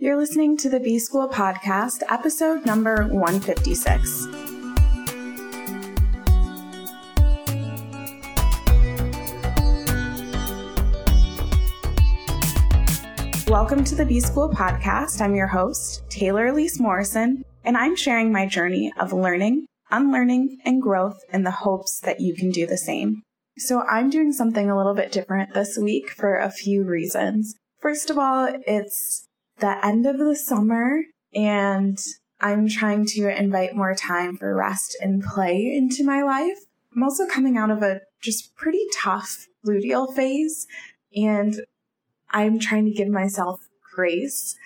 You're listening to the B School Podcast, episode number 156. Welcome to the B School Podcast. I'm your host, Taylor Elyse Morrison, and I'm sharing my journey of learning, unlearning, and growth in the hopes that you can do the same. So, I'm doing something a little bit different this week for a few reasons. First of all, it's the end of the summer and I'm trying to invite more time for rest and play into my life. I'm also coming out of a just pretty tough luteal phase and I'm trying to give myself grace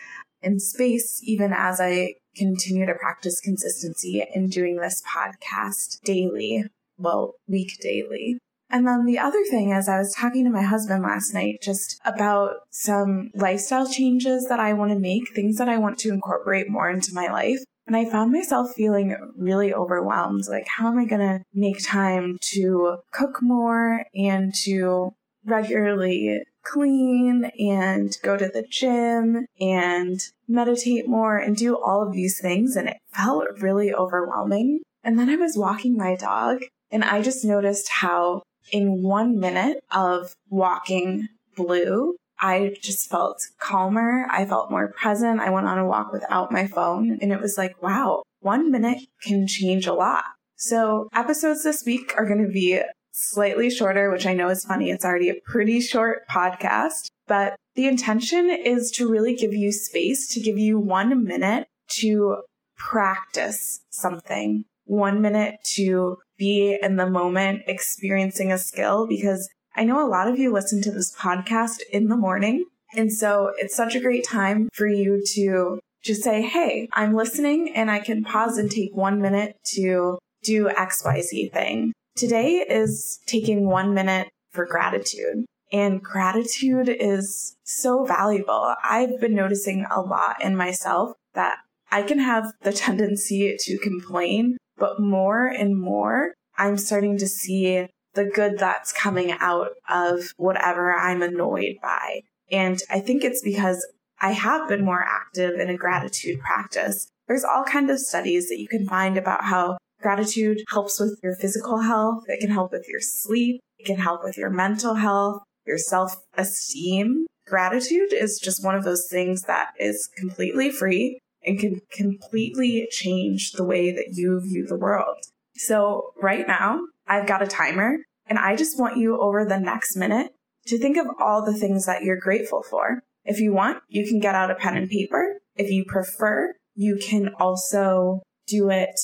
and space even as I continue to practice consistency in doing this podcast daily, well, week daily. And then the other thing is, I was talking to my husband last night just about some lifestyle changes that I want to make, things that I want to incorporate more into my life. And I found myself feeling really overwhelmed. Like, how am I going to make time to cook more and to regularly clean and go to the gym and meditate more and do all of these things? And it felt really overwhelming. And then I was walking my dog and I just noticed how in one minute of walking blue, I just felt calmer. I felt more present. I went on a walk without my phone and it was like, wow, one minute can change a lot. So episodes this week are going to be slightly shorter, which I know is funny. It's already a pretty short podcast, but the intention is to really give you space to give you one minute to practice something, one minute to be in the moment experiencing a skill because I know a lot of you listen to this podcast in the morning. And so it's such a great time for you to just say, Hey, I'm listening and I can pause and take one minute to do XYZ thing. Today is taking one minute for gratitude. And gratitude is so valuable. I've been noticing a lot in myself that I can have the tendency to complain but more and more, I'm starting to see the good that's coming out of whatever I'm annoyed by. And I think it's because I have been more active in a gratitude practice. There's all kinds of studies that you can find about how gratitude helps with your physical health. It can help with your sleep. It can help with your mental health, your self esteem. Gratitude is just one of those things that is completely free and can completely change the way that you view the world. So right now, I've got a timer and I just want you over the next minute to think of all the things that you're grateful for. If you want, you can get out a pen and paper. If you prefer, you can also do it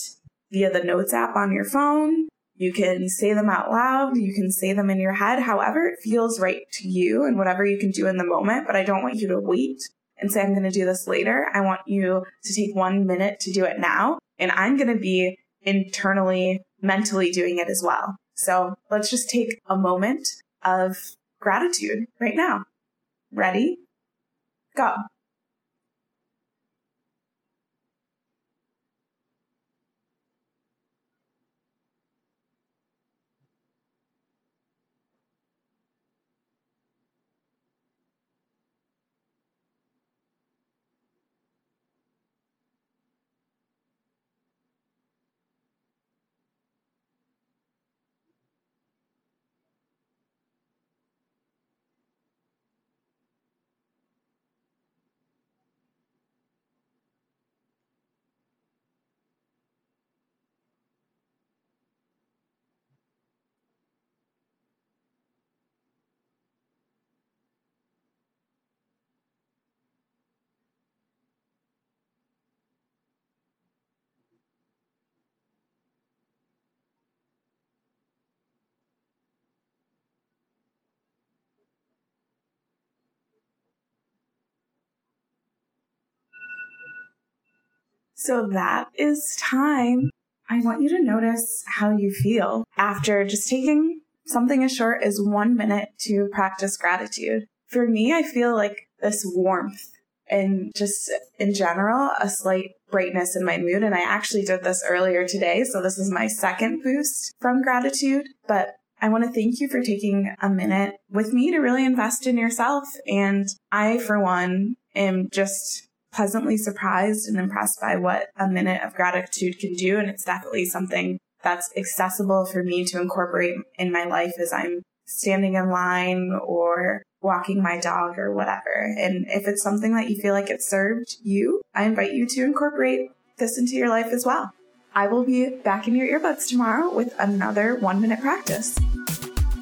via the notes app on your phone. You can say them out loud. You can say them in your head, however it feels right to you and whatever you can do in the moment. But I don't want you to wait and say, I'm going to do this later. I want you to take one minute to do it now. And I'm going to be internally, mentally doing it as well. So let's just take a moment of gratitude right now. Ready? Go. So that is time. I want you to notice how you feel after just taking something as short as one minute to practice gratitude. For me, I feel like this warmth and just in general, a slight brightness in my mood. And I actually did this earlier today. So this is my second boost from gratitude. But I want to thank you for taking a minute with me to really invest in yourself. And I, for one, am just pleasantly surprised and impressed by what a minute of gratitude can do. And it's definitely something that's accessible for me to incorporate in my life as I'm standing in line or walking my dog or whatever. And if it's something that you feel like it served you, I invite you to incorporate this into your life as well. I will be back in your earbuds tomorrow with another one minute practice.